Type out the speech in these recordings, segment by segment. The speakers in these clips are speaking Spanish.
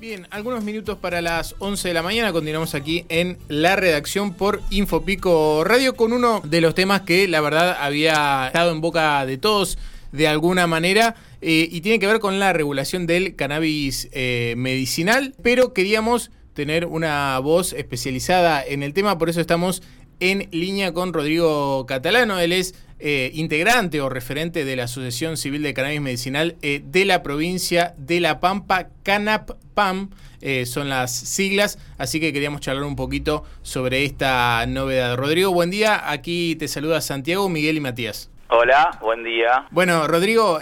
Bien, algunos minutos para las 11 de la mañana. Continuamos aquí en la redacción por Infopico Radio con uno de los temas que la verdad había estado en boca de todos de alguna manera eh, y tiene que ver con la regulación del cannabis eh, medicinal, pero queríamos tener una voz especializada en el tema, por eso estamos en línea con Rodrigo Catalano. Él es eh, integrante o referente de la Asociación Civil de Cannabis Medicinal eh, de la provincia de La Pampa, CANAP-PAM. Eh, son las siglas, así que queríamos charlar un poquito sobre esta novedad. Rodrigo, buen día. Aquí te saluda Santiago, Miguel y Matías. Hola, buen día. Bueno, Rodrigo,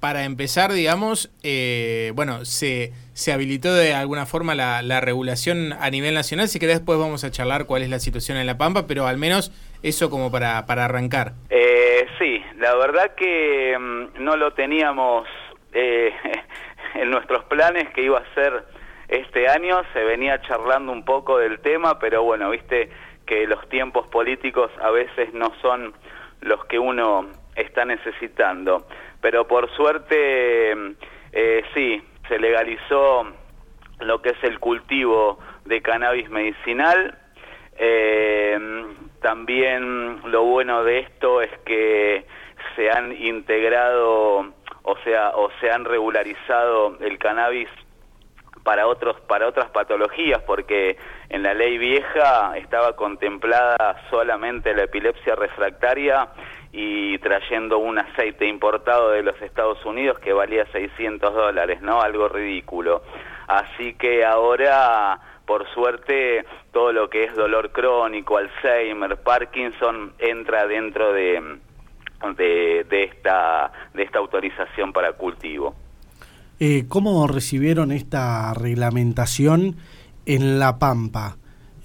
para empezar, digamos, bueno, se, se habilitó de alguna forma la, la, regulación a nivel nacional. Si querés, después vamos a charlar cuál es la situación en La Pampa, pero al menos eso como para, para arrancar. Eh, sí, la verdad que mm, no lo teníamos eh, en nuestros planes que iba a ser este año, se venía charlando un poco del tema, pero bueno, viste que los tiempos políticos a veces no son los que uno está necesitando. Pero por suerte, eh, sí, se legalizó lo que es el cultivo de cannabis medicinal. Eh, también lo bueno de esto es que se han integrado, o sea, o se han regularizado el cannabis para otros para otras patologías porque en la ley vieja estaba contemplada solamente la epilepsia refractaria y trayendo un aceite importado de los Estados Unidos que valía 600 dólares, ¿no? Algo ridículo. Así que ahora por suerte todo lo que es dolor crónico, Alzheimer, Parkinson entra dentro de, de, esta, de esta autorización para cultivo. Eh, ¿Cómo recibieron esta reglamentación en La Pampa?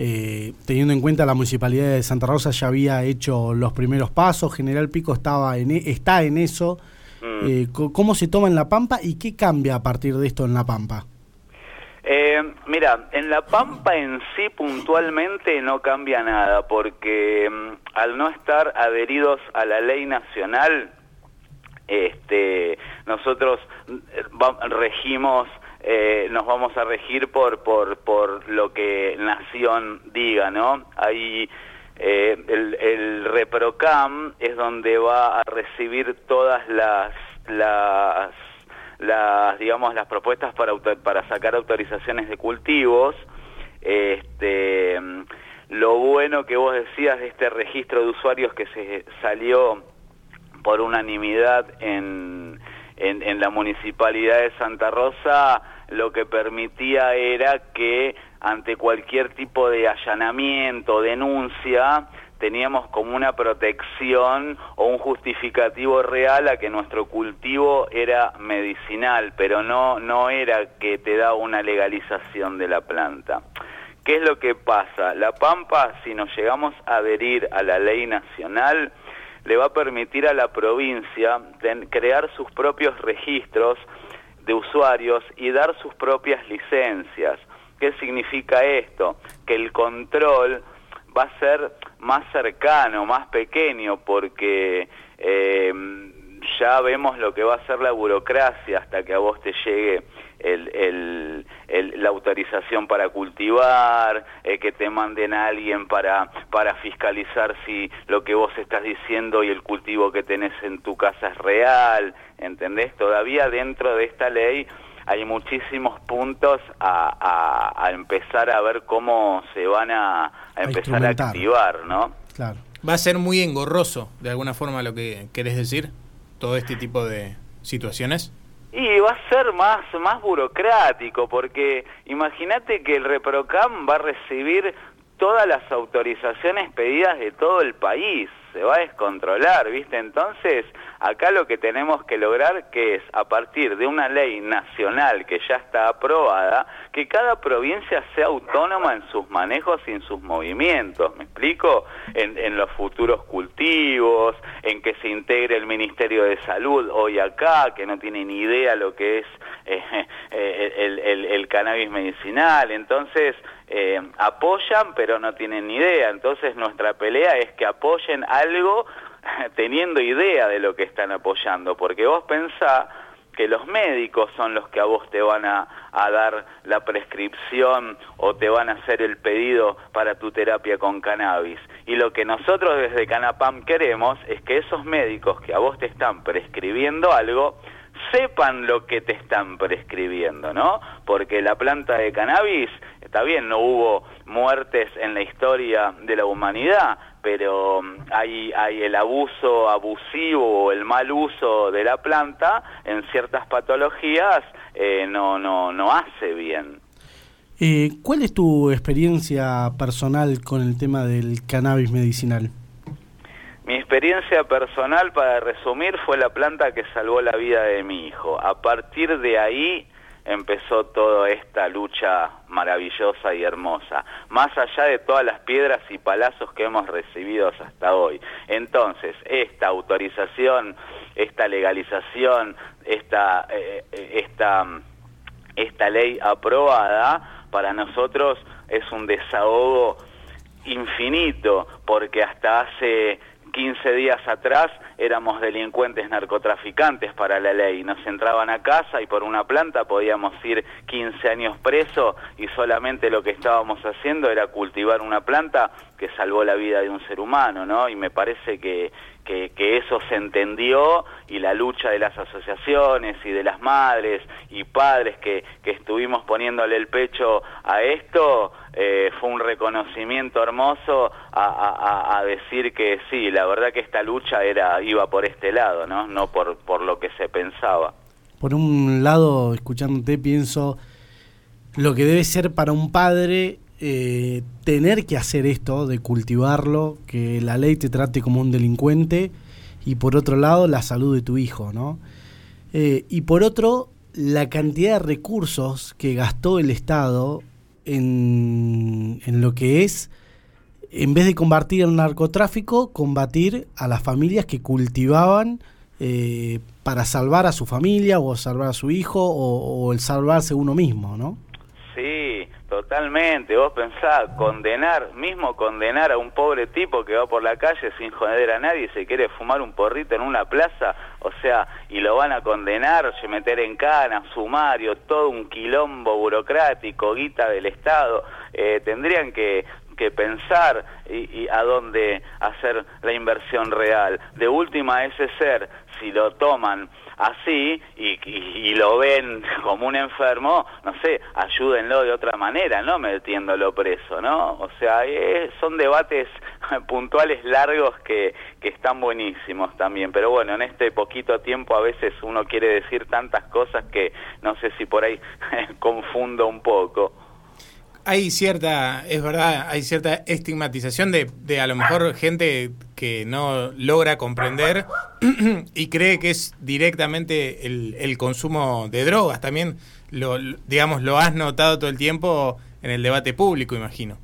Eh, teniendo en cuenta la municipalidad de Santa Rosa ya había hecho los primeros pasos, General Pico estaba en, e, está en eso. Mm. Eh, ¿Cómo se toma en La Pampa y qué cambia a partir de esto en La Pampa? Eh, mira, en La Pampa en sí puntualmente no cambia nada, porque mm, al no estar adheridos a la ley nacional, este, nosotros mm, regimos, eh, nos vamos a regir por, por, por lo que Nación diga, ¿no? Ahí eh, el, el ReproCam es donde va a recibir todas las, las las digamos las propuestas para para sacar autorizaciones de cultivos este lo bueno que vos decías de este registro de usuarios que se salió por unanimidad en, en, en la municipalidad de Santa Rosa lo que permitía era que ante cualquier tipo de allanamiento, denuncia, teníamos como una protección o un justificativo real a que nuestro cultivo era medicinal, pero no, no era que te da una legalización de la planta. ¿Qué es lo que pasa? La Pampa, si nos llegamos a adherir a la ley nacional, le va a permitir a la provincia crear sus propios registros de usuarios y dar sus propias licencias. ¿Qué significa esto? Que el control va a ser más cercano, más pequeño, porque eh, ya vemos lo que va a ser la burocracia hasta que a vos te llegue el, el, la autorización para cultivar, eh, que te manden a alguien para, para fiscalizar si lo que vos estás diciendo y el cultivo que tenés en tu casa es real, ¿entendés? Todavía dentro de esta ley hay muchísimos puntos a, a, empezar a ver cómo se van a, empezar a activar, ¿no? Claro. Va a ser muy engorroso, de alguna forma, lo que querés decir, todo este tipo de situaciones. Y va a ser más, más burocrático, porque imagínate que el ReproCam va a recibir todas las autorizaciones pedidas de todo el país se va a descontrolar, ¿viste? Entonces, acá lo que tenemos que lograr que es, a partir de una ley nacional que ya está aprobada, que cada provincia sea autónoma en sus manejos y en sus movimientos, ¿me explico? En, los futuros cultivos, en que se integre el Ministerio de Salud hoy acá, que no tiene ni idea lo que es eh, eh, el, el, el cannabis medicinal, entonces eh, apoyan pero no tienen ni idea. Entonces nuestra pelea es que apoyen algo teniendo idea de lo que están apoyando, porque vos pensá que los médicos son los que a vos te van a, dar la prescripción o te van a hacer el pedido para tu terapia con cannabis. Y lo que nosotros desde Canapam queremos es que esos médicos que a vos te están prescribiendo algo, sepan lo que te están prescribiendo, ¿no? Porque la planta de cannabis, está bien, no hubo muertes en la historia de la humanidad, pero mm, hay, hay el abuso abusivo o el mal uso de la planta en ciertas patologías eh, no, no, no hace bien. Eh, ¿Cuál es tu experiencia personal con el tema del cannabis medicinal? Mi experiencia personal, para resumir, fue la planta que salvó la vida de mi hijo. A partir de ahí empezó toda esta lucha maravillosa y hermosa, más allá de todas las piedras y palazos que hemos recibido hasta hoy. Entonces, esta autorización, esta legalización, esta, eh, esta, esta ley aprobada, para nosotros es un desahogo infinito, porque hasta hace 15 días atrás éramos delincuentes narcotraficantes para la ley. Nos entraban a casa y por una planta podíamos ir 15 años preso y solamente lo que estábamos haciendo era cultivar una planta que salvó la vida de un ser humano, ¿no? Y me parece que, que, eso se entendió y la lucha de las asociaciones y de las madres y padres que, que estuvimos poniéndole el pecho a esto, eh, fue un reconocimiento hermoso a, a, decir que sí, la verdad que esta lucha era iba por este lado, ¿no? No por, por lo que se pensaba. Por un lado, escuchándote, pienso lo que debe ser para un padre eh, tener que hacer esto, de cultivarlo, que la ley te trate como un delincuente, y por otro lado, la salud de tu hijo, ¿no? Eh, y por otro, la cantidad de recursos que gastó el Estado en, en lo que es, en vez de combatir el narcotráfico, combatir a las familias que cultivaban eh, para salvar a su familia o salvar a su hijo o, o el salvarse uno mismo, ¿no? Sí, totalmente. Vos pensás, condenar, mismo condenar a un pobre tipo que va por la calle sin joder a nadie y se quiere fumar un porrito en una plaza, o sea, y lo van a condenar, se meter en cana, sumario, todo un quilombo burocrático, guita del Estado. Eh, tendrían que que pensar y, a dónde hacer la inversión real. De última, ese ser, si lo toman así y, lo ven como un enfermo, no sé, ayúdenlo de otra manera, no metiéndolo preso, ¿no? O sea, son debates puntuales largos que, que están buenísimos también, pero bueno, en este poquito tiempo a veces uno quiere decir tantas cosas que no sé si por ahí confundo un poco hay cierta, es verdad, hay cierta estigmatización de, de a lo mejor gente que no logra comprender y cree que es directamente el, el consumo de drogas. También, lo, digamos, lo has notado todo el tiempo en el debate público, imagino.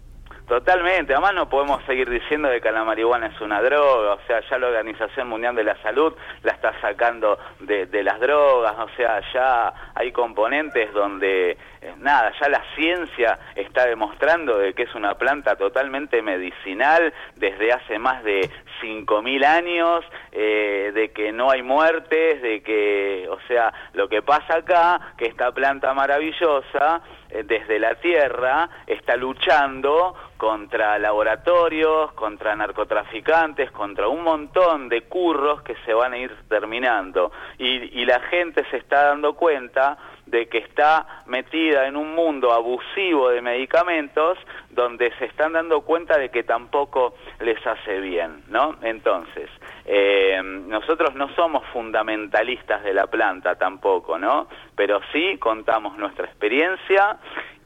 Totalmente, además no podemos seguir diciendo de que la marihuana es una droga, o sea, ya la Organización Mundial de la Salud la está sacando de, las drogas, o sea, ya hay componentes donde, nada, ya la ciencia está demostrando de que es una planta totalmente medicinal desde hace más de 5.000 años, eh, de que no hay muertes, de que, o sea, lo que pasa acá, que esta planta maravillosa, eh, desde la tierra, está luchando contra laboratorios, contra narcotraficantes, contra un montón de curros que se van a ir terminando. Y, la gente se está dando cuenta de que está metida en un mundo abusivo de medicamentos donde se están dando cuenta de que tampoco les hace bien, ¿no? Entonces, eh, nosotros no somos fundamentalistas de la planta tampoco, ¿no? Pero sí contamos nuestra experiencia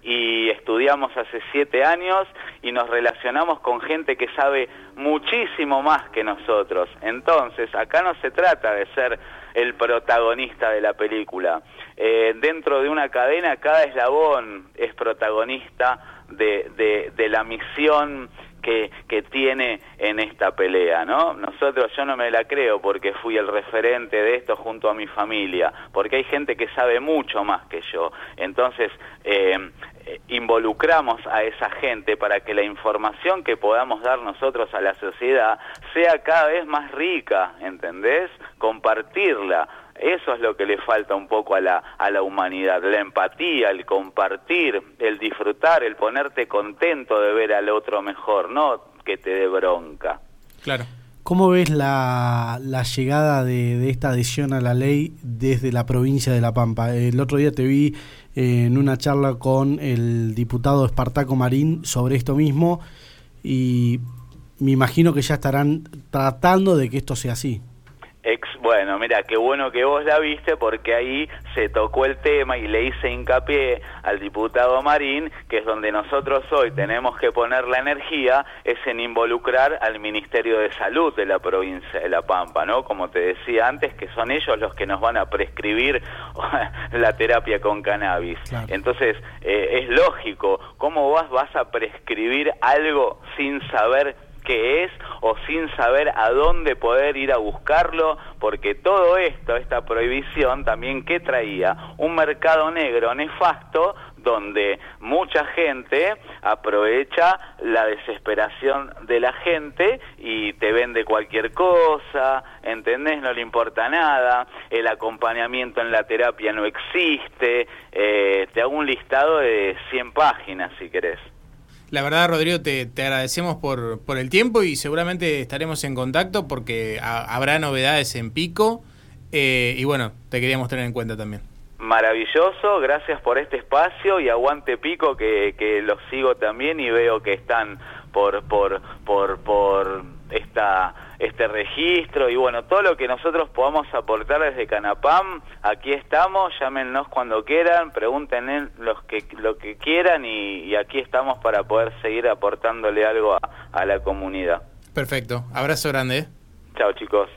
y estudiamos hace siete años y nos relacionamos con gente que sabe muchísimo más que nosotros. Entonces, acá no se trata de ser el protagonista de la película. Eh, dentro de una cadena, cada eslabón es protagonista de, de, de la misión que, que, tiene en esta pelea, ¿no? Nosotros, yo no me la creo porque fui el referente de esto junto a mi familia, porque hay gente que sabe mucho más que yo. Entonces, eh, eh, involucramos a esa gente para que la información que podamos dar nosotros a la sociedad sea cada vez más rica, ¿entendés? Compartirla. Eso es lo que le falta un poco a la, a la humanidad, la empatía, el compartir, el disfrutar, el ponerte contento de ver al otro mejor, no que te dé bronca. Claro. ¿Cómo ves la, la llegada de, de, esta adhesión a la ley desde la provincia de La Pampa? El otro día te vi eh, en una charla con el diputado Espartaco Marín sobre esto mismo y me imagino que ya estarán tratando de que esto sea así. Ex, bueno, mira, qué bueno que vos la viste porque ahí se tocó el tema y le hice hincapié al diputado Marín, que es donde nosotros hoy tenemos que poner la energía, es en involucrar al Ministerio de Salud de la provincia de La Pampa, ¿no? Como te decía antes, que son ellos los que nos van a prescribir la terapia con cannabis. Claro. Entonces, eh, es lógico, ¿cómo vas, vas a prescribir algo sin saber qué es o sin saber a dónde poder ir a buscarlo, porque todo esto, esta prohibición también ¿qué traía? Un mercado negro nefasto donde mucha gente aprovecha la desesperación de la gente y te vende cualquier cosa, ¿entendés? No le importa nada, el acompañamiento en la terapia no existe, eh, te hago un listado de 100 páginas si querés. La verdad, Rodrigo, te, te agradecemos por, por, el tiempo y seguramente estaremos en contacto porque habrá novedades en Pico eh, y bueno, te queríamos tener en cuenta también. Maravilloso, gracias por este espacio y aguante Pico que, que los sigo también y veo que están por, por, por, por esta, este registro y bueno, todo lo que nosotros podamos aportar desde Canapam, aquí estamos, llámenos cuando quieran, pregunten los que, lo que quieran y, y aquí estamos para poder seguir aportándole algo a, a la comunidad. Perfecto, abrazo grande. ¿eh? Chao chicos.